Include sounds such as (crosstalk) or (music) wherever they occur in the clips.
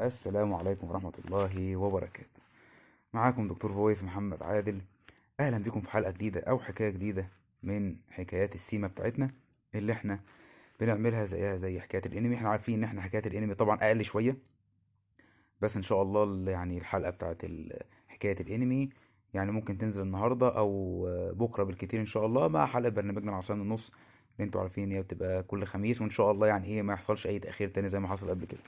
السلام عليكم ورحمة الله وبركاته. معاكم دكتور فويس محمد عادل. أهلا بكم في حلقة جديدة أو حكاية جديدة من حكايات السيما بتاعتنا اللي إحنا بنعملها زيها زي حكاية الأنمي. إحنا عارفين إن إحنا حكاية الأنمي طبعا أقل شوية بس إن شاء الله ال- يعني الحلقة بتاعت حكاية الأنمي يعني ممكن تنزل النهاردة أو بكرة بالكتير إن شاء الله مع حلقة برنامجنا العشرين النص اللي أنتوا عارفين هي بتبقى كل خميس وإن شاء الله يعني إيه ما يحصلش أي تأخير تاني زي ما حصل قبل كده.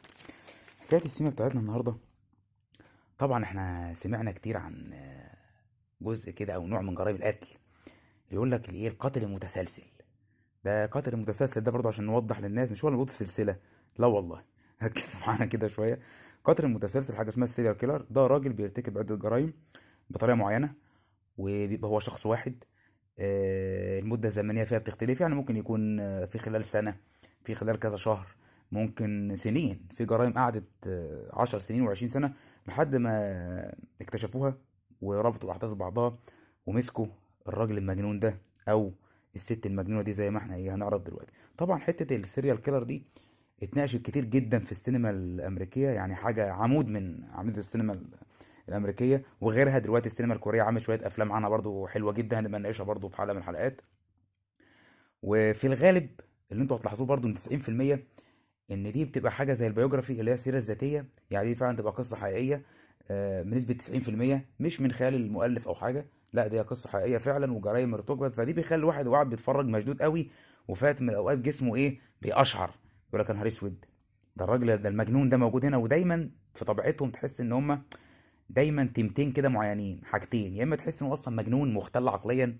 حكاية السيما بتاعتنا النهاردة. طبعا إحنا سمعنا كتير عن جزء كده أو نوع من جرائم القتل. يقول لك الإيه؟ القاتل المتسلسل. ده قاتل المتسلسل ده برضه عشان نوضح للناس مش هو اللي موجود في سلسلة. لا والله. (laughs) ركز معانا كده شوية. قاتل المتسلسل حاجة اسمها ال serial killer ده راجل بيرتكب عدة جرائم بطريقة معينة وبيبقى هو شخص واحد. آه، المدة الزمنية فيها بتختلف. يعني ممكن يكون آه، في خلال سنة في خلال كذا شهر. ممكن سنين في جرائم قعدت آه، عشر سنين وعشرين سنة لحد ما اكتشفوها وربطوا الأحداث ببعضها ومسكوا الراجل المجنون ده أو الست المجنونة دي زي ما إحنا إيه هنعرف دلوقتي. طبعا حتة ال serial killer دي اتناقشت كتير جدا في السينما الأمريكية يعني حاجة عمود من أعمدة السينما ال- الأمريكية وغيرها دلوقتي السينما الكورية عملت شوية أفلام عنها برضو حلوة جدا هنبقى نناقشها برضو في حلقة من الحلقات. وفي الغالب اللي أنتوا هتلاحظوه برضو إن 90% إن دي بتبقى حاجة زي البيوجرافي اللي هي السيرة الذاتية يعني دي فعلا تبقى قصة حقيقية آه، بنسبة 90% مش من خيال المؤلف أو حاجة لا دي قصة حقيقية فعلا وجرائم ارتكبت فدي بيخلي الواحد وقاعد بيتفرج مشدود قوي وفات من الأوقات جسمه إيه؟ بيقشعر يقول لك يا نهار أسود ده الراجل ده المجنون ده موجود هنا ودايما في طبيعتهم تحس إن هم دايما تيمتين كده معينين حاجتين يا إما تحس إنه أصلا مجنون مختل عقليا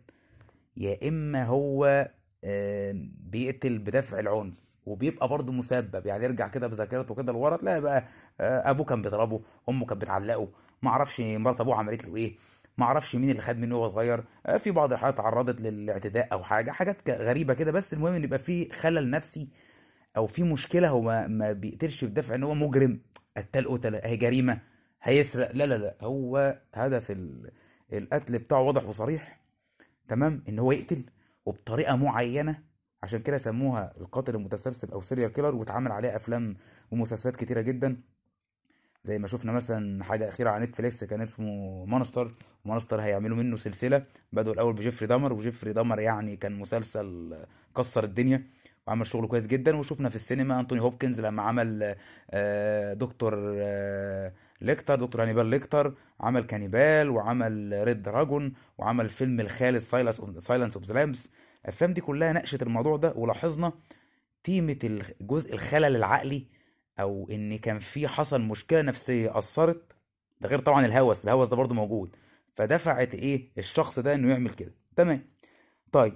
يا إما هو آه، بيقتل بدافع العنف. وبيبقى برضه مسبب. يعني يرجع كده بذاكرته كده لورا تلاقي بقى آه، أبوه كان بيضربه أمه كانت بتعلقه. ما أعرفش مرات أبوه عملت له إيه. ما أعرفش مين اللي خد منه وهو صغير. آه، في بعض الحالات تعرضت للاعتداء أو حاجة حاجات غريبة كده. بس المهم إن يبقى في خلل نفسي أو في مشكلة هو ما, ما بيقتلش بدافع إن هو مجرم. قتل قتلة هي جريمة هيسرق. لا لا لا. هو هدف ال- القتل بتاعه واضح وصريح تمام إن هو يقتل وبطريقة معينة عشان كده سموها القاتل المتسلسل أو serial killer واتعمل عليها أفلام ومسلسلات كتيرة جدا. زي ما شفنا مثلا حاجة أخيرة على نتفليكس كان اسمه Monster Monster هيعملوا منه سلسلة. بدأوا الأول بجيفري دامر وجيفري دامر يعني كان مسلسل كسر الدنيا وعمل شغل كويس جدا. وشفنا في السينما أنتوني هوبكنز لما عمل آه، دكتور آه، ليكتر دكتور هانيبال ليكتر. عمل هانيبال وعمل Red Dragon وعمل فيلم الخالد Silence of the Lambs الأفلام دي كلها ناقشت الموضوع ده ولاحظنا تيمة الجزء الخلل العقلي أو إن كان في حصل مشكلة نفسية أثرت ده غير طبعا الهوس الهوس ده برضو موجود. فدفعت إيه؟ الشخص ده إنه يعمل كده. تمام. طيب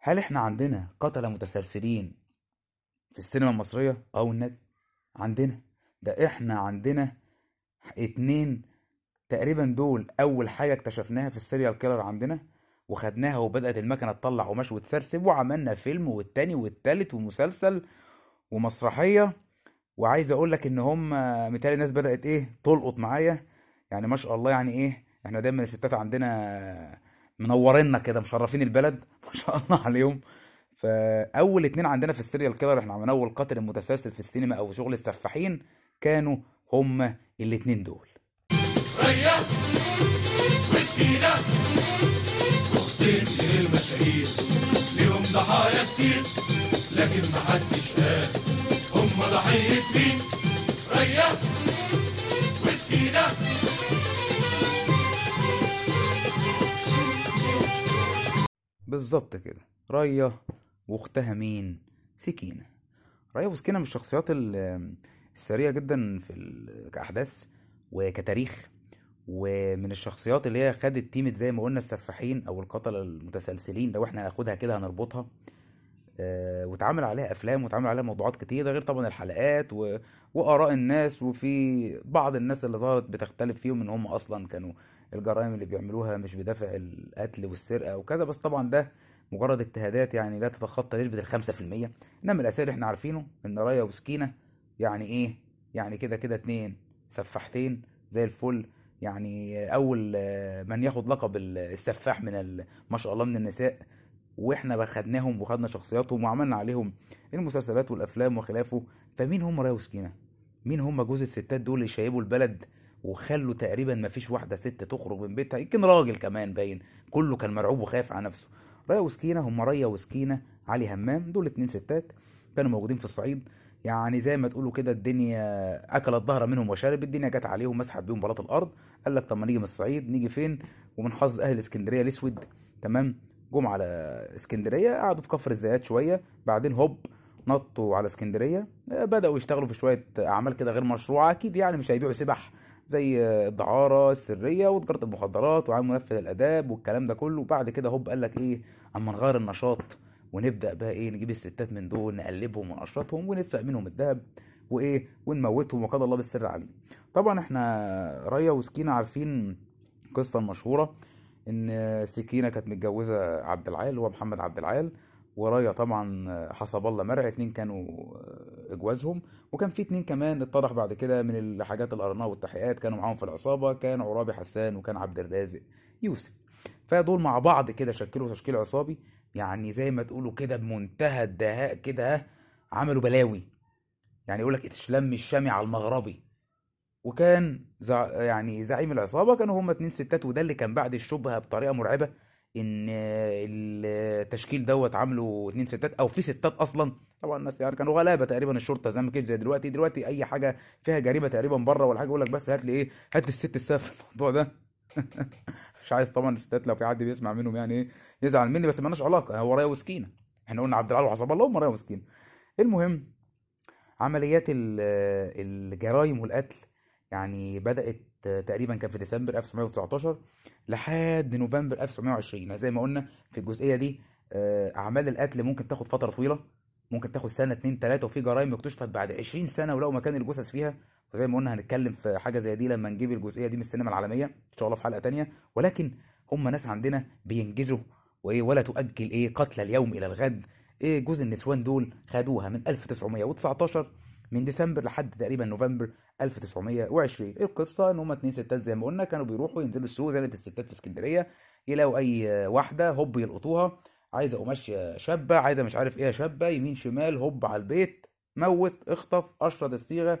هل إحنا عندنا قتلة متسلسلين في السينما المصرية؟ آه والنبي عندنا. ده إحنا عندنا اتنين تقريبا دول أول حاجة اكتشفناها في ال serial killer عندنا. وخدناها وبدأت المكنة تطلع قماش وتسرسب وعملنا فيلم والتاني والتالت ومسلسل ومسرحية. وعايز أقول لك إن هم متهيألي الناس بدأت إيه تلقط معايا. يعني ما شاء الله يعني إيه إحنا دايما الستات عندنا منورينا كده مشرفين البلد (laughs) ما شاء الله عليهم. فأول اتنين عندنا في ال serial killer إحنا عملنا اول قاتل المتسلسل في السينما أو شغل السفاحين كانوا هم الاتنين دول. أختين من المشاهير. ليهم ضحايا كتير لكن محدش قال. هم ضحية مين؟ ريا وسكينة. بالظبط كده. ريا واختها مين؟ سكينة. ريا وسكينة من الشخصيات ال- السريعة جدا في كأحداث وكتاريخ. ومن الشخصيات اللي هي خدت تيمة زي ما قلنا السفاحين أو القتلة المتسلسلين لو إحنا هناخدها كده هنربطها. آه، واتعمل عليها أفلام واتعمل عليها موضوعات كتير ده غير طبعا الحلقات و... وآراء الناس وفي بعض الناس اللي ظهرت بتختلف فيهم إن هم أصلا كانوا الجرائم اللي بيعملوها مش بدافع القتل والسرقة وكذا. بس طبعا ده مجرد اجتهادات يعني لا تتخطى نسبة الخمسة في المية. إنما الاساس إحنا عارفينه إن رايا وسكينة يعني إيه؟ يعني كده كده اتنين سفاحتين زي الفل. يعني أول آه، من ياخد لقب السفاح من ما شاء الله من النساء وإحنا خدناهم وخدنا شخصياتهم وعملنا عليهم المسلسلات والأفلام وخلافه. فمين هم رايا وسكينة؟ مين هم جوز الستات دول اللي شايبوا البلد وخلوا تقريبا ما فيش واحدة ست تخرج من بيتها؟ يمكن راجل كمان باين كله كان مرعوب وخايف على نفسه. ريا وسكينة هم ريا وسكينة علي همام دول اتنين ستات كانوا موجودين في الصعيد. يعني زي ما تقولوا كده الدنيا أكلت ظهر منهم وشارب الدنيا جت عليهم مسحت بيهم بلاط الأرض قال لك طب ما نيجي من الصعيد نيجي فين؟ ومن حظ أهل اسكندرية الأسود. تمام؟ جم على اسكندرية قعدوا في كفر الزيات شوية بعدين هوب نطوا على اسكندرية. آه، بدأوا يشتغلوا في شوية أعمال كده غير مشروعة. أكيد يعني مش هيبيعوا سبح زي آه، الدعارة السرية وتجارة المخدرات وعام منفذ الآداب والكلام ده كله. وبعد كده هوب قال لك إيه؟ أما نغير النشاط. ونبدأ بقى إيه نجيب الستات من دول نقلبهم ونقشطهم ونسرق منهم الذهب وإيه ونموتهم وقضى الله بالسر عليهم. طبعا إحنا ريا وسكينة عارفين القصة المشهوره إن سكينة كانت متجوزة عبد العال هو محمد عبد العال ورايا طبعا حسب الله مرعي اتنين كانوا إجوازهم وكان في اتنين كمان اتضح بعد كده من الحاجات اللي قريناها والتحقيقات كانوا معاهم في العصابة كان عرابي حسان وكان عبد الرازق يوسف. فدول مع بعض كده شكلوا تشكيل عصابي يعني زي ما تقولوا كده بمنتهى الدهاء كده عملوا بلاوي. يعني يقول لك اتشلم الشامي على المغربي. وكان زع... يعني زعيم العصابة كانوا هما اتنين ستات وده اللي كان بعد الشبهة بطريقة مرعبة إن التشكيل دوت عامله اتنين ستات أو في ستات أصلا. طبعا الناس يعني كانوا غلابة تقريبا الشرطة زي ما كده زي دلوقتي. دلوقتي أي حاجة فيها جريمة تقريبا بره ولا حاجة يقول لك بس هات لي إيه؟ هات لي الست في الموضوع ده. مش عايز طبعا الستات لو في حد بيسمع منهم يعني إيه يزعل مني بس مالناش علاقة. هو رايا وسكينة إحنا قلنا عبد العال وعصام الله هم رايا وسكينة المهم عمليات ال- الجرائم والقتل يعني بدأت تقريبا كان في ديسمبر 1919 لحد نوفمبر 1920 زي ما قلنا في الجزئية دي آه، أعمال القتل ممكن تاخد فترة طويلة ممكن تاخد سنة اتنين تلاتة وفي جرائم اكتشفت بعد 20 سنة ولقوا مكان الجثث فيها. وزي ما قلنا هنتكلم في حاجة زي دي لما نجيب الجزئية دي من السينما العالمية إن شاء الله في حلقة تانية. ولكن هم ناس عندنا بينجزوا. وإيه ولا تؤجل إيه قتل اليوم إلى الغد. إيه جوز النسوان دول خدوها من 1919 من ديسمبر لحد تقريبا نوفمبر 1920 القصة إن هم اتنين ستات زي ما قلنا كانوا بيروحوا ينزلوا السوق زي الستات في اسكندرية يلاقوا أي واحدة هوب يلقطوها. عايزة قماش يا شابة عايزة مش عارف إيه شابة يمين شمال هوب على البيت موت اخطف اشرد الصيغه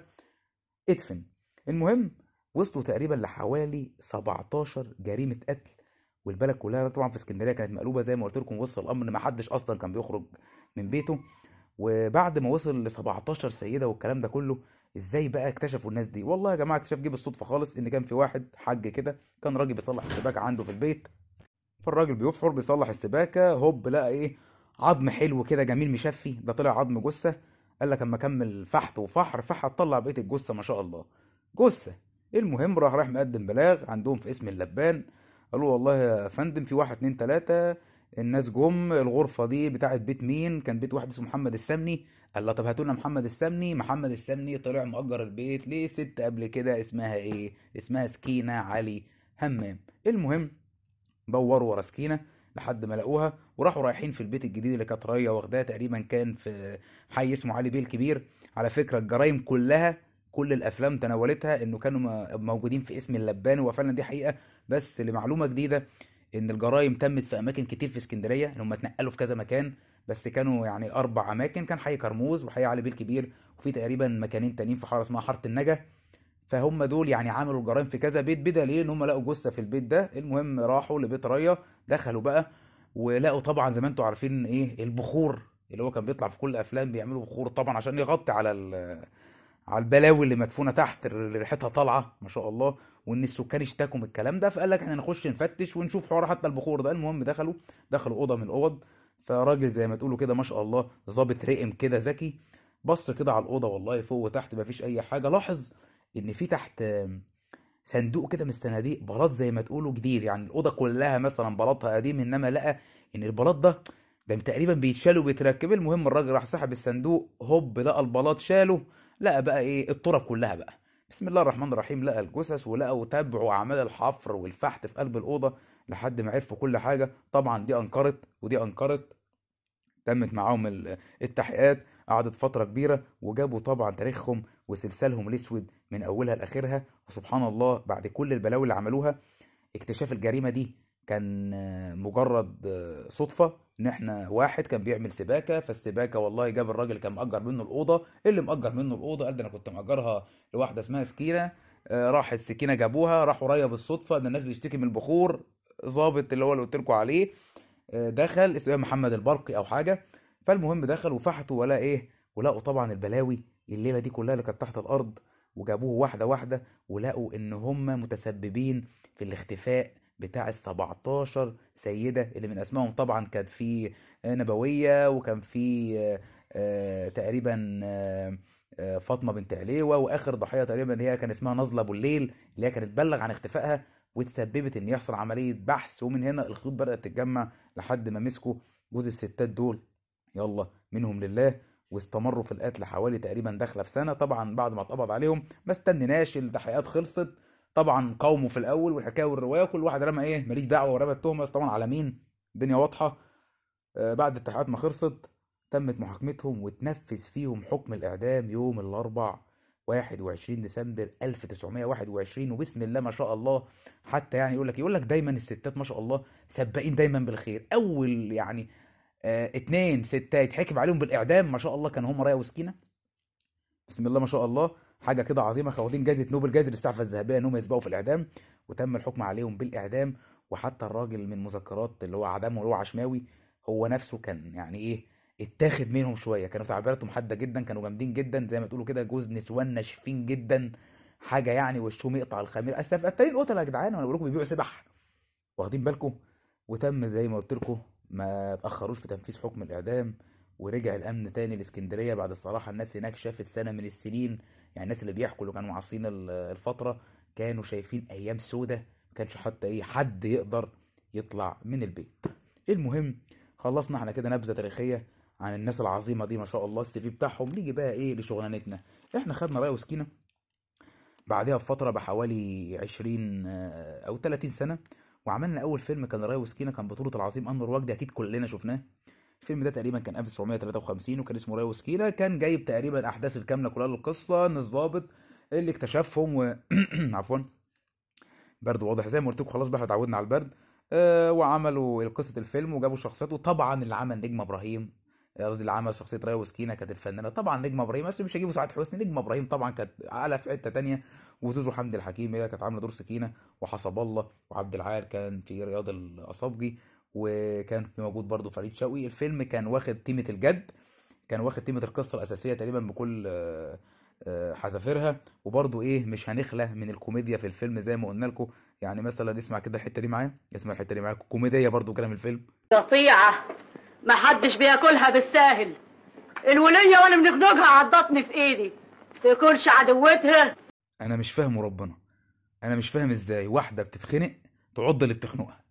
ادفن. المهم وصلوا تقريبا لحوالي 17 جريمة قتل والبلد كلها طبعا في اسكندرية كانت مقلوبة زي ما قلت لكم وصل الأمر إن ما حدش أصلا كان بيخرج من بيته. وبعد ما وصل ل 17 سيدة والكلام ده كله إزاي بقى اكتشفوا الناس دي؟ والله يا جماعة اكتشاف جه بالصدفه خالص إن كان في واحد حاج كده كان راجل بيصلح السباكة عنده في البيت. فالراجل بيفحر بيصلح السباكة هوب لقى إيه؟ عظم حلو كده جميل مشفي ده طلع عظم جثة. قال لك أما اكمل فحت وفحر فحت طلع بقية الجثة ما شاء الله. جثة. المهم راح رايح مقدم بلاغ عندهم في اسم اللبان. قالوا والله يا فندم في واحد اتنين تلاتة الناس جم الغرفة دي بتاعت بيت مين؟ كان بيت واحد اسمه محمد السمني. قال له طب هاتوا لنا محمد السمني. محمد السمني طلع مؤجر البيت ليه ست قبل كده اسمها إيه؟ اسمها سكينة علي همام. المهم دوروا ورا سكينة. لحد ما لقوها وراحوا رايحين في البيت الجديد اللي كانت رايه واخداه تقريبا كان في حي اسمه علي بيه الكبير. على فكرة الجرايم كلها كل الأفلام تناولتها إنه كانوا موجودين في قسم اللبان وفعلا دي حقيقة. بس لمعلومة جديدة إن الجرايم تمت في أماكن كتير في اسكندرية إن هم اتنقلوا في كذا مكان. بس كانوا يعني أربع أماكن كان حي كرموز وحي علي بيه الكبير وفي تقريبا مكانين تانيين في حارة اسمها حارة النجا. فهم دول يعني عملوا الجرائم في كذا بيت بدليل إن هم لقوا جثة في البيت ده. المهم راحوا لبيت ريا دخلوا بقى ولقوا طبعا زي ما أنتم عارفين إيه البخور اللي هو كان بيطلع في كل الأفلام بيعملوا بخور طبعا عشان يغطي على على البلاوي اللي مدفونة تحت اللي ريحتها طالعة ما شاء الله وإن السكان اشتكوا من الكلام ده فقال لك إحنا نخش نفتش ونشوف حوار حتى البخور ده. المهم دخلوا دخلوا أوضة من الأوض فراجل زي ما تقولوا كده ما شاء الله ظابط رقم كده ذكي بص كده على الأوضة والله فوق وتحت مفيش أي حاجة لاحظ إن في تحت صندوق كده من الصناديق بلاط زي ما تقولوا جديد يعني الأوضة كلها مثلا بلاطها قديم إنما لقى إن البلاط ده ده تقريبا بيتشال وبيتركب. المهم الراجل راح سحب الصندوق هوب لقى البلاط شاله لقى بقى إيه التراب كلها بقى. بسم الله الرحمن الرحيم. لقى الجثث ولقوا تابعوا اعمال الحفر والفحت في قلب الأوضة لحد ما عرفوا كل حاجة. طبعا دي انكرت ودي انكرت تمت معاهم ال- التحقيقات قعدت فترة كبيرة وجابوا طبعا تاريخهم وسلسالهم الأسود من أولها لآخرها وسبحان الله بعد كل البلاوي اللي عملوها اكتشاف الجريمة دي كان آه، مجرد آه، صدفة إن إحنا واحد كان بيعمل سباكة فالسباكة والله جاب الراجل اللي كان مأجر منه الأوضة اللي مأجر منه الأوضة قال ده أنا كنت مأجرها لواحدة اسمها سكينة آه، راحت سكينه جابوها راحوا راية بالصدفة إن الناس بتشتكي من البخور ظابط اللي هو اللي قلت لكم عليه دخل اسمه محمد البرقي أو حاجة. فالمهم دخل وفحطوا ولا إيه ولقوا طبعا البلاوي الليلة دي كلها اللي كانت تحت الأرض وجابوه واحدة واحدة ولقوا إن هم متسببين في الاختفاء بتاع ال 17 سيدة اللي من أسمائهم طبعا كان في نبوية وكان في آه، آه، تقريبا آه، فاطمة بنت عليوة وآخر ضحية تقريبا هي كان اسمها نازله أبو الليل اللي هي كانت تبلغ عن اختفائها وتسببت إن يحصل عملية بحث ومن هنا الخيوط بدأت تتجمع لحد ما مسكوا جوز الستات دول. يلا منهم لله. واستمروا في القتل حوالي تقريبا داخلة في سنة. طبعا بعد ما اتقبض عليهم ما استنيناش التحقيقات خلصت. طبعا قاوموا في الأول والحكاية والرواية كل واحد رمى إيه ماليش دعوة ورمى التهمة. طبعا على مين؟ الدنيا واضحة. آه، بعد التحقيقات ما خلصت تمت محاكمتهم وتنفذ فيهم حكم الإعدام يوم الأربع 21 ديسمبر 1921 وبسم الله ما شاء الله حتى يعني يقول لك يقول لك دايما الستات ما شاء الله سباقين دايما بالخير. أول يعني اتنين ستات يتحكم عليهم بالإعدام. ما شاء الله كانوا هم رايا وسكينة. بسم الله ما شاء الله. حاجة كده عظيمة. خواضين جائزة نوبل. جائزة الاستعفاء الذهبية. إنهم يسبقوا في الإعدام. وتم الحكم عليهم بالإعدام. وحتى الراجل من مذكرات اللي هو عدمه اللي هو عشماوي هو نفسه كان يعني إيه اتاخد منهم شوية. كانوا تعبيراتهم حادة جدا. كانوا جامدين جدا. زي ما تقولوا كده جوز نسوان ناشفين جدا. حاجة يعني وشهم يقطع الخمير. اصل التانيين قتل يا جدعان؟ وأنا بقول لكم بيبيعوا سبح. واخدين بالكم؟ وتم زي ما قلت لكم ما تاخروش في تنفيذ حكم الإعدام ورجع الأمن تاني لإسكندرية بعد الصراحة الناس هناك شافت سنة من السنين يعني الناس اللي بيحكوا اللي كانوا معاصرين ال- الفترة كانوا شايفين أيام سودة ما كانش حتى إيه حد يقدر يطلع من البيت. المهم خلصنا إحنا كده نبذة تاريخية عن الناس العظيمة دي ما شاء الله السي في بتاعهم. نيجي بقى إيه لشغلانتنا. إحنا خدنا رايه وسكينة بعدها بفترة بحوالي 20 آه، أو 30 سنة وعملنا أول فيلم كان رايه وسكينة كان بطولة العظيم أنور وجدي أكيد كلنا شفناه. الفيلم ده تقريبا كان 1953 وكان اسمه رايه وسكينة. كان جايب تقريبا أحداث الكاملة كلها للقصة ان الضابط اللي اكتشفهم و (clears throat) عفوا. برد واضح زي ما قلت لكم خلاص بقى إحنا اتعودنا على البرد. آه وعملوا قصه الفيلم وجابوا شخصيات وطبعا اللي عمل نجم إبراهيم قصدي اللي عمل شخصية رايه وسكينة كانت الفنانة. طبعا نجم إبراهيم بس مش هجيبه سعاد حسني نجم إبراهيم طبعا كانت أعلى في حتة تانية. وزوزو حمدي الحكيم هي كانت عاملة دور سكينة وحسب الله وعبد العال كان في رياض الأصابجي وكان في موجود برضه فريد شوقي. الفيلم كان واخد تيمه الجد كان واخد تيمه القصة الأساسية تقريبا بكل آه، آه، حذافيرها. وبرضه إيه مش هنخلى من الكوميديا في الفيلم زي ما قلنا لكم. يعني مثلا اسمع كده الحتة دي معايا؟ اسمع الحتة دي معايا. كوميدية برضه كلام الفيلم. قطيعة ما حدش بياكلها بالساهل. الولية وأنا بنخنقها عضتني في إيدي. تاكلش عدوتها. أنا مش فاهمه ربنا. أنا مش فاهم إزاي واحدة بتتخنق تعض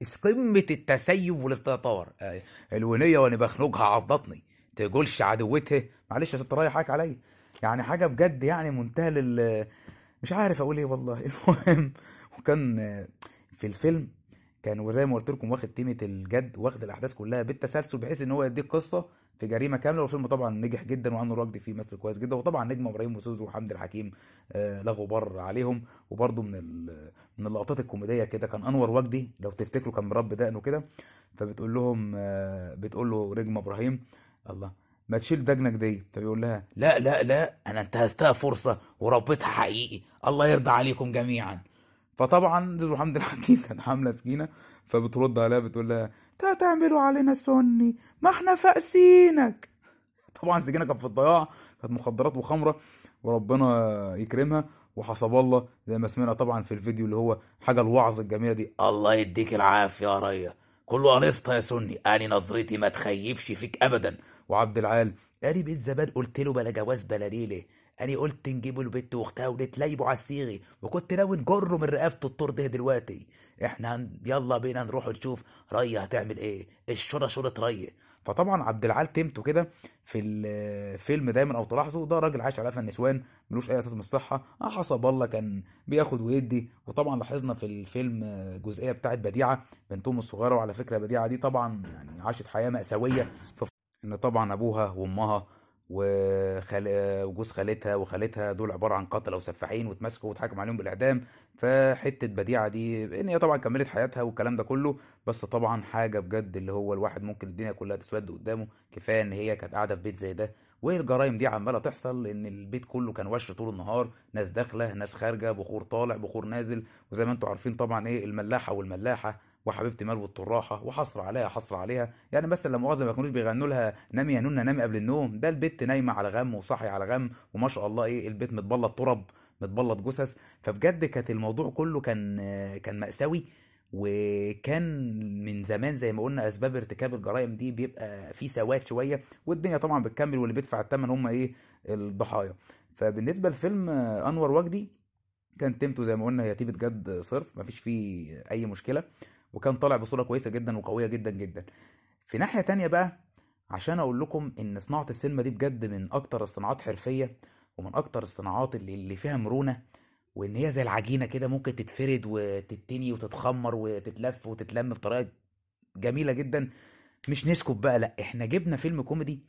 اس قمة التسيب والاستهتار. آه، الونيه وأنا بخنقها عضتني. تقولش عدوتها. معلش يا ست رايح حاجة عليا. يعني حاجة بجد يعني منتهى لل مش عارف أقول إيه والله. (laughs) المهم وكان آه، في الفيلم كان وزي ما قلت لكم واخد تيمة الجد واخد الأحداث كلها بالتسلسل بحيث إن هو يديك قصة في جريمة كاملة والفيلم طبعا نجح جدا وأنور وجدي فيه مثل كويس جدا وطبعا نجم إبراهيم وسوزو وحمدي الحكيم آه، لا غبار عليهم. وبرضه من من اللقطات الكوميدية كده كان أنور وجدي لو تفتكروا كان مربي دقنه كده فبتقول لهم آه، بتقول له نجم إبراهيم الله ما تشيل دجنك دي. فبيقول لها لا لا لا أنا انتهزتها فرصة وربيتها حقيقي الله يرضى عليكم جميعا. فطبعا زوزو حمدي الحكيم كانت حامله سكينه فبترد عليها بتقول لها تعملوا علينا سني ما إحنا فاقسينك طبعا سكينه كانت في الضياع كانت مخدرات وخمرة وربنا يكرمها وحسب الله زي ما سمعنا طبعا في الفيديو اللي هو حاجة الوعظ الجميلة دي. الله يديك العافية يا ريا. كله قرصت يا سني. اني نظرتي ما تخيبش فيك ابدا. وعبد العال قالي بيت زباد قلت له بلا جواز بلا ليلة. اني قلت نجيبه البت واختها ونتلايبوا على الصيغي وكنت ناوي نجره من رقبته الطور ده دلوقتي. إحنا يلا بينا نروح نشوف ريا هتعمل إيه الشورى شورى ريا. فطبعا عبد العال تيمته كده في الفيلم دايما أو تلاحظوا ده راجل عايش على قفا النسوان ملوش أي أساس من الصحة حسب الله كان بياخد ويدي. وطبعا لاحظنا في الفيلم جزئية بتاعت بديعة بنتهم الصغيرة وعلى فكرة بديعة دي طبعا يعني عاشت حياة مأساوية. إن طبعا أبوها وأمها وجوز خالتها وخالتها دول عبارة عن قتلة وسفاحين واتمسكوا واتحكم عليهم بالإعدام. فحتة بديعة دي إن هي طبعا كملت حياتها والكلام ده كله بس طبعا حاجة بجد اللي هو الواحد ممكن الدنيا كلها تسود قدامه. كفاية إن هي كانت قاعدة في بيت زي ده. والجرايم دي عمالة تحصل؟ لأن البيت كله كان وش طول النهار ناس داخلة ناس خارجة بخور طالع بخور نازل. وزي ما أنتم عارفين طبعا إيه الملاحة والملاحة. وحبيبتي مال والطراحة وحصر عليها حصر عليها. يعني مثلا لما مؤاخذه ما كانوش بيغنوا لها نامي يا نونا نامي قبل النوم. ده البت نايمة على غم وصاحي على غم وما شاء الله إيه البيت متبلط تراب متبلط جثث. فبجد كانت الموضوع كله كان كان مأساوي. وكان من زمان زي ما قلنا أسباب ارتكاب الجرائم دي بيبقى في سواد شوية والدنيا طبعا بتكمل واللي بيدفع الثمن هم إيه الضحايا. فبالنسبة لفيلم أنور وجدي كان تيمته زي ما قلنا هي تيمة جد صرف مفيش فيه أي مشكلة. وكان طالع بصورة كويسة جدا وقوية جدا جدا. في ناحية تانية بقى عشان أقول لكم إن صناعة السينما دي بجد من أكتر الصناعات حرفية ومن أكتر الصناعات اللي, اللي فيها مرونة وإن هي زي العجينة كده ممكن تتفرد وتتني وتتخمر وتتلف وتتلم بطريقة جميلة جدا. مش نسكت بقى لأ إحنا جبنا فيلم كوميدي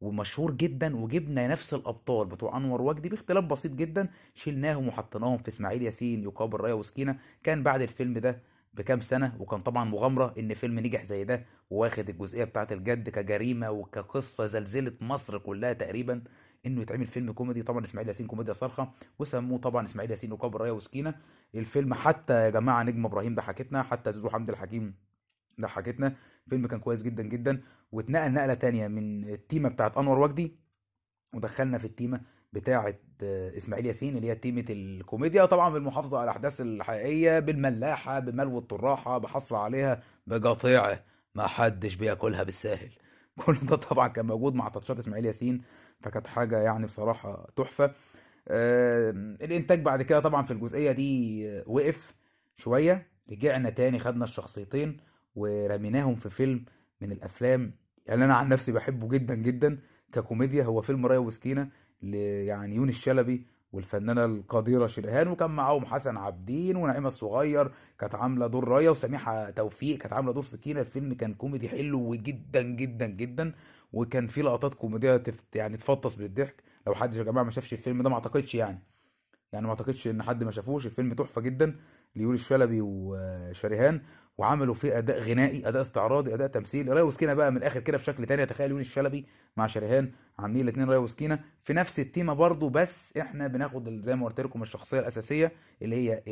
ومشهور جدا وجبنا نفس الأبطال بتوع أنور وجدي باختلاف بسيط جدا شلناهم وحطيناهم في إسماعيل ياسين يقابل رايه وسكينة. كان بعد الفيلم ده بكام سنة وكان طبعا مغامرة إن فيلم نجح زي ده واخد الجزئية بتاعه الجد كجريمة وكقصة زلزلت مصر كلها تقريبا إنه يتعمل فيلم كوميدي. طبعا إسماعيل ياسين كوميديا صارخة وسموه طبعا إسماعيل ياسين يقابل ريا وسكينة. الفيلم حتى يا جماعة نجم إبراهيم ضحكتنا حتى زوزو حمدي الحكيم ضحكتنا. الفيلم كان كويس جدا جدا. واتنقل نقلة تانية من التيمة بتاعت أنور وجدي ودخلنا في التيمة بتاعة إسماعيل ياسين اللي هي تيمه الكوميديا طبعا بالمحافظه على الأحداث الحقيقية بالملاحة بملو الطراحه بحصر عليها بقطيعه ما حدش بياكلها بالساهل. (laughs) كل ده طبعا كان موجود مع تاتشات إسماعيل ياسين فكانت حاجة يعني بصراحة تحفة. آه الإنتاج بعد كده طبعا في الجزئية دي وقف شوية رجعنا تاني خدنا الشخصيتين ورميناهم في فيلم من الأفلام. يعني أنا عن نفسي بحبه جدا جدا ككوميديا هو فيلم رايه وسكينة. يعني يونس شلبي والفنانة القديرة شريهان وكان معاهم حسن عابدين ونعيمة الصغير كانت عاملة دور رايه وسميحة توفيق كانت عاملة دور سكينة. الفيلم كان كوميدي حلو جدا جدا جدا وكان فيه لقطات كوميدية تف... يعني تفطس بالضحك. لو حد يا جماعة ما شافش الفيلم ده ما أعتقدش يعني. يعني ما أعتقدش إن حد ما شافوش. الفيلم تحفة جدا ليونس شلبي وشريهان وعملوا فيه أداء غنائي أداء استعراضي أداء تمثيل. ريا وسكينة بقى من الآخر كده بشكل تاني. تخيل يونس شلبي مع شريهان عاملين الاثنين ريا وسكينة في نفس التيمة برضو بس إحنا بناخد زي ما قلت لكم الشخصية الأساسية اللي هي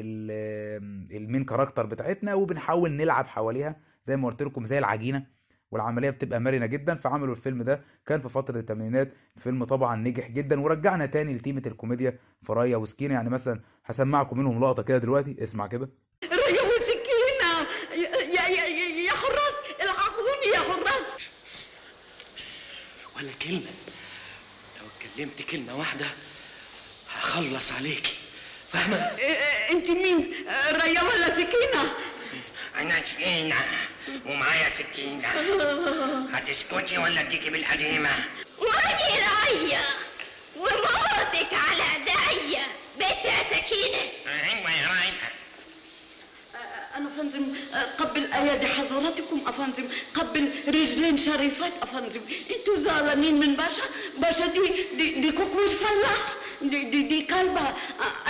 ال main character بتاعتنا وبنحاول نلعب حواليها زي ما قلت لكم زي العجينة. والعملية بتبقى مرنة جدا. فعملوا الفيلم ده. كان في فترة الثمانينات الفيلم طبعا نجح جدا. ورجعنا تاني لتيمة الكوميديا في رايه وسكينة. يعني مثلا هسمعكم منهم لقطة كده دلوقتي. اسمع كده رايه وسكينه يا يا يا, يا حراس الحقوني يا حراس ولا كلمة. لو اتكلمت كلمة واحدة هخلص عليكي. فاهمة؟ انت مين؟ رايه ولا سكينة؟ أنا سكينة ومعايا سكينة. هتسكتي ولا اديكي بالقديمة؟ وادي راية وموتك على ايديا. بنت يا سكينة. أيوة يا أنا فنزم قبل أيادي حضراتكم أفنزم قبل رجلين شريفات أفنزم. أنتوا زعلانين من باشا؟ باشا دي دي, دي كوكوش فلاح. دي, دي, دي كلبة.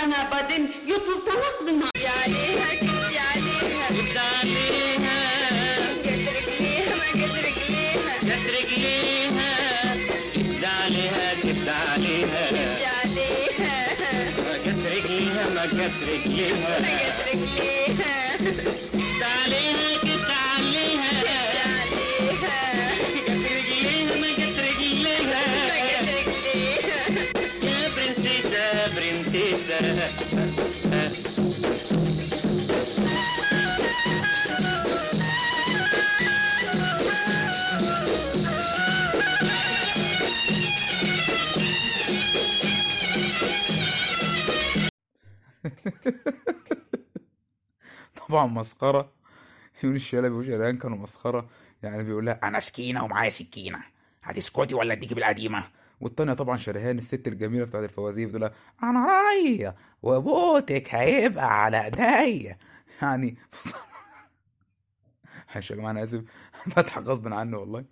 أنا بعدين يطلب طلاق منها. يا عليها كنت عليها عليها قد رجليها ما قد رجليها جت رجليها جبت عليها عليها كنت عليها رجليها ما جت (laughs) طبعا مسخرة. يونس شلبي وشريهان كانوا مسخرة. يعني بيقول لها أنا سكينه ومعايا سكينة. هتسكتي ولا أديكي بالقديمة. والتانية طبعا شريهان الست الجميلة بتاعت الفوازير بتقول أنا راية وبوتك هيبقى على إيديا. يعني معلش (laughs) يا جماعة أنا آسف. (laughs) بضحك غصب عني والله.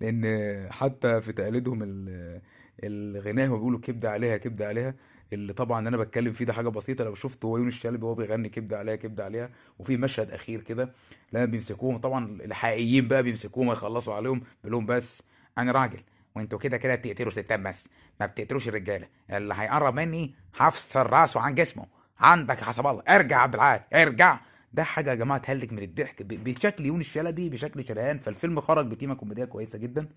لأن حتى في تقليدهم ال- الغناء بيقولوا كبدة عليها كبدة عليها. اللي طبعا أنا بتكلم فيه ده حاجة بسيطة. لو شفت هو يونس شلبي وهو بيغني كبدة عليها كبدة عليها وفي مشهد أخير كده لما بيمسكوهم طبعا الحقيقيين بقى بيمسكوهم ويخلصوا عليهم بيقول لهم بس أنا راجل وأنتوا كده كده بتقتلوا ستات بس ما بتقتلوش الرجالة. اللي هيقرب مني هفصل راسه عن جسمه. عندك حسب الله ارجع يا عبد العال ارجع. ده حاجة يا جماعة تهلك من الضحك. بشكل يونس شلبي بشكل شريان فالفيلم خرج بتيمه كوميدية كويسة جدا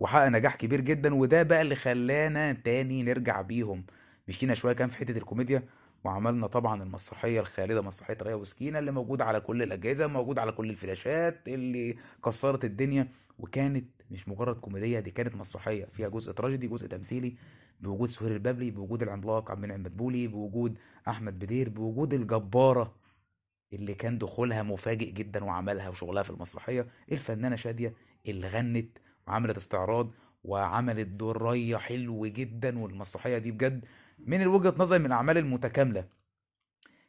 وحقق نجاح كبير جدا وده بقى اللي خلانا تاني نرجع بيهم. مشينا شوية كان في حتة الكوميديا وعملنا طبعا المسرحية الخالدة مسرحية ريا وسكينة اللي موجودة على كل الأجهزة موجودة على كل الفلاشات اللي كسرت الدنيا. وكانت مش مجرد كوميدية دي كانت مسرحية. فيها جزء تراجيدي جزء تمثيلي بوجود سهير البابلي بوجود العملاق عبد المنعم مدبولي بوجود أحمد بدير بوجود الجبارة اللي كان دخولها مفاجئ جدا وعملها وشغلها في المسرحية. الفنانة شادية اللي غنت وعملت استعراض وعملت دور ريا حلو جدا والمسرحية دي بجد من وجهه نظري من الأعمال المتكاملة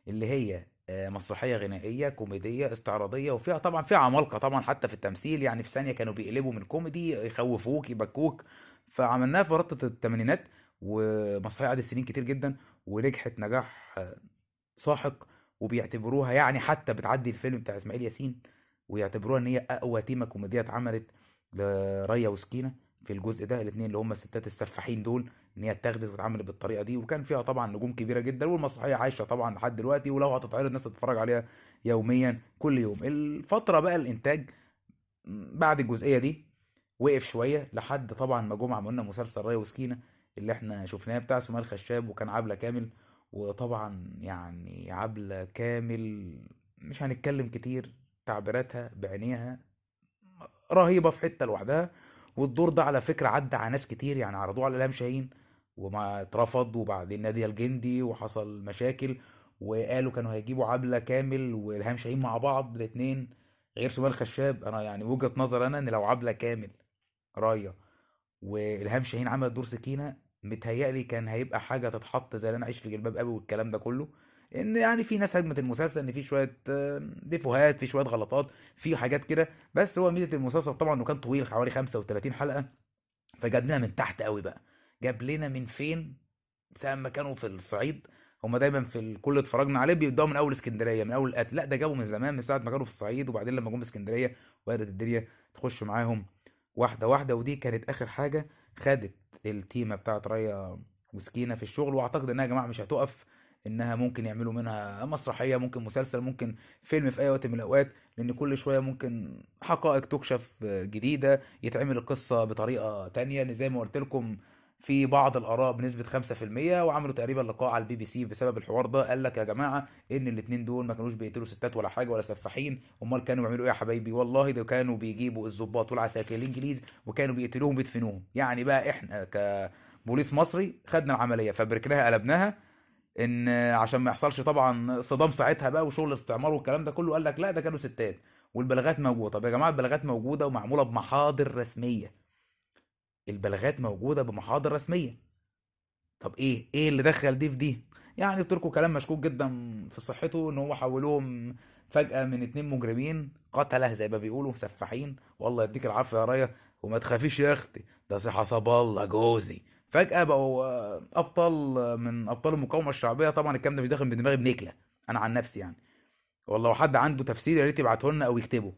اللي هي آه، مسرحية غنائية كوميدية استعراضية وفيها طبعا فيها عمالقة طبعا حتى في التمثيل. يعني في ثانية كانوا بيقلبوا من كوميدي يخوفوك يبكوك. فعملناها في ربطه الثمانينات ومسرحية قعدت سنين كتير جدا ونجحت نجاح آه، ساحق. وبيعتبروها يعني حتى بتعدي الفيلم بتاع إسماعيل ياسين ويعتبروها إن هي أقوى تيمة كوميدية اتعملت لريا وسكينة. في الجزء ده الاثنين اللي هم الستات السفاحين دول إن هي اتاخدت واتعملت بالطريقة دي. وكان فيها طبعا نجوم كبيرة جدا والمسرحية عايشة طبعا لحد دلوقتي ولو هتتعرض الناس تتفرج عليها يوميا كل يوم. الفترة بقى الإنتاج بعد الجزئية دي وقف شوية لحد طبعا ما جم عملنا مسلسل ريا وسكينة اللي إحنا شفناه بتاع سمية خشاب وكان عبلة كامل. وطبعا يعني عبلة كامل مش هنتكلم كتير تعبيراتها بعينيها رهيبة في حتة لوحدها. والدور ده على فكرة عدى على ناس كتير يعني عرضوه على الهام شاهين وما اترفض وبعدين نادية الجندي وحصل مشاكل وقالوا كانوا هيجيبوا عبلة كامل وإلهام شاهين مع بعض الاتنين غير سمية الخشاب أنا يعني وجهة نظر أنا إن لو عبلة كامل راية وإلهام شاهين عمل دور سكينة متهيألي كان هيبقى حاجة تتحط زي اللي أنا عايش في جلباب أبي والكلام ده كله. إن يعني في ناس هجمت المسلسل إن في شوية ديفوهات في شوية غلطات في حاجات كده. بس هو ميزة المسلسل طبعا إنه كان طويل حوالي 35 حلقة. فجاب لنا من تحت قوي بقى. جاب لنا من فين؟ ساعة ما كانوا في الصعيد. هما دايما في الكل اتفرجنا عليه بيبدأوا من أول اسكندرية من أول القتل لا ده جابوا من زمان من ساعة ما كانوا في الصعيد وبعدين لما جم اسكندرية وبدات الدنيا تخش معاهم واحدة واحدة. ودي كانت آخر حاجة خدت التيمة بتاعت ريا وسكينه في الشغل. وأعتقد إنها يا جماعة مش هتقف. إنها ممكن يعملوا منها مسرحية ممكن مسلسل ممكن فيلم في أي وقت من الأوقات لأن كل شوية ممكن حقائق تكشف جديدة يتعمل القصة بطريقة تانية. لأن زي ما قلت لكم في بعض الآراء بنسبة 5% وعملوا تقريبا لقاء على البي بي سي بسبب الحوار ده. قال لك يا جماعة إن الاثنين دول ما كانوش بيقتلوا ستات ولا حاجة ولا سفاحين أمال كانوا بيعملوا إيه يا حبايبي؟ والله ده كانوا بيجيبوا الضباط والعساكر الإنجليز وكانوا بيقتلوهم ويدفنوهم يعني بقى إحنا كبوليس مصري خدنا العملية فبركناها قلبناها إن عشان ما يحصلش طبعا صدام ساعتها بقى وشغل الاستعمار والكلام ده كله قال لك لا ده كانوا ستات والبلاغات موجودة. طب يا جماعة البلاغات موجودة ومعمولة بمحاضر رسمية. البلاغات موجودة بمحاضر رسمية. طب إيه؟ إيه اللي دخل دي في دي؟ يعني لكم كلام مشكوك جدا في صحته إن هو حولوهم فجأة من اتنين مجرمين قتلة زي ما بيقولوا سفاحين. والله يديك العافية يا ريا وما تخافيش يا أختي. ده سي حسب الله جوزي. فجأة بقوا آه، أبطال آه، من أبطال المقاومة الشعبية. طبعا الكلام ده مش داخل من دماغي بنكلة أنا عن نفسي يعني. والله لو حد عنده تفسير يا ريت يبعته لنا أو يكتبه.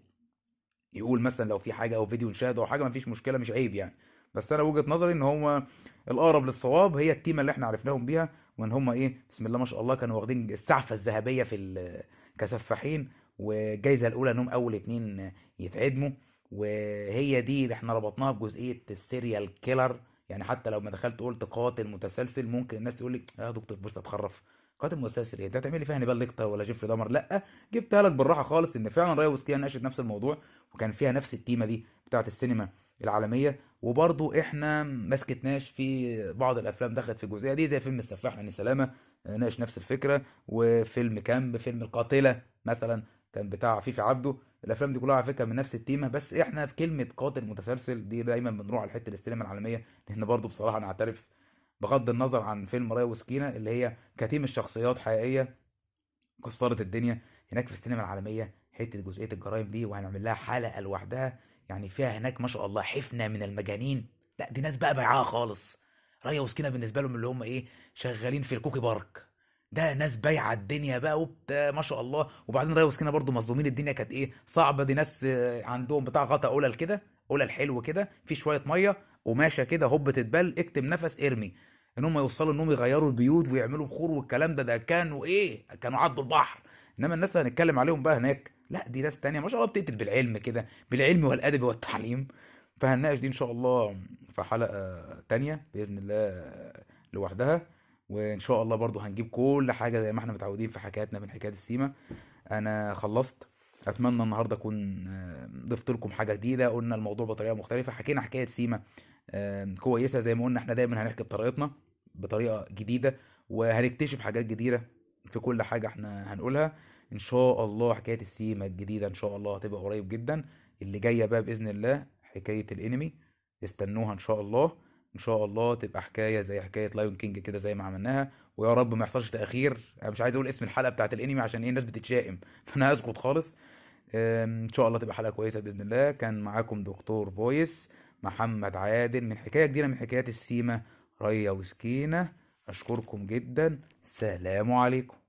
يقول مثلا لو في حاجة أو فيديو نشاهده أو حاجة مفيش مشكلة مش عيب يعني. بس أنا وجهة نظري إن هو الأقرب للصواب هي التيمة اللي إحنا عرفناهم بيها وإن هم إيه بسم الله ما شاء الله كانوا واخدين السعفة الذهبية في كسفاحين والجايزة الأولى إنهم أول اتنين يتعدموا. وهي دي اللي إحنا ربطناها بجزئية ال serial killer. يعني حتى لو ما دخلت قلت قاتل متسلسل ممكن الناس تقول لي يا دكتور بص بتخرف قاتل متسلسل إيه؟ انت هتعمل لي فيها هانيبال ليكتر ولا جيفري دامر. لأ جبتها لك بالراحة خالص إن فعلا ريا وسكينة ناقشت نفس الموضوع وكان فيها نفس التيمه دي بتاعت السينما العالمية. وبرضو إحنا ما سكتناش في بعض الأفلام دخلت في الجزئيه دي زي فيلم السفاح يعني سلامة آه، ناقش نفس الفكرة. وفيلم كامب فيلم القاتلة مثلا كان بتاع فيفي عبده. الأفلام دي كلها على فكرة من نفس التيمة بس إحنا في كلمة قاتل متسلسل دي دايما بنروح على حتة السينما العالمية. لأن برضو بصراحة نعترف بغض النظر عن فيلم رايا وسكينة اللي هي كتيم الشخصيات حقيقية كسرت الدنيا. هناك في السينما العالمية حتة جزئية الجرائم دي وهنعمل لها حلقة لوحدها. يعني فيها هناك ما شاء الله حفنة من المجانين. لا دي ناس بقى بايعاها خالص. ريا وسكينة بالنسبة لهم اللي هم إيه شغالين في الكوكي بارك. ده ناس بايعة الدنيا بقى وبتاع ما شاء الله. وبعدين ريا وسكينه برضو مظلومين الدنيا كانت إيه؟ صعبة. دي ناس عندهم بتاع غطا قلل كده قلل حلو كده في شوية مية قماشه كده هوب تتبل اكتم نفس ارمي. إن هم يوصلوا انهم يغيروا البيوت ويعملوا بخور والكلام ده ده كانوا إيه كانوا عدوا البحر. إنما الناس اللي هنتكلم عليهم بقى هناك لا دي ناس تانية ما شاء الله بتقتل بالعلم كده بالعلم والأدب والتعليم. فهنناقش دي إن شاء الله في حلقة تانية بإذن الله لوحدها. وإن شاء الله برضو هنجيب كل حاجة زي ما إحنا متعودين في حكاياتنا من حكايات السيما. أنا خلصت. أتمنى النهارده أكون آه، ضفت لكم حاجة جديدة. قلنا الموضوع بطريقة مختلفة. حكينا حكاية سيما آه، كويسة. زي ما قلنا إحنا دايما هنحكي بطريقتنا بطريقة جديدة وهنكتشف حاجات جديدة في كل حاجة إحنا هنقولها. إن شاء الله حكاية السيما الجديدة إن شاء الله هتبقى قريب جدا. اللي جاية بقى بإذن الله حكاية الأنمي. استنوها إن شاء الله. إن شاء الله تبقى حكاية زي حكاية Lion King كده زي ما عملناها ويا رب ما يحصلش تأخير. أنا مش عايز أقول اسم الحلقة بتاعت الأنمي عشان إيه الناس بتتشائم (laughs) فأنا هسكت خالص. إن شاء الله تبقى حلقة كويسة بإذن الله. كان معاكم دكتور Voice محمد عادل من حكاية جديده من حكايات السيما ريا وسكينة. أشكركم جدا. سلام عليكم.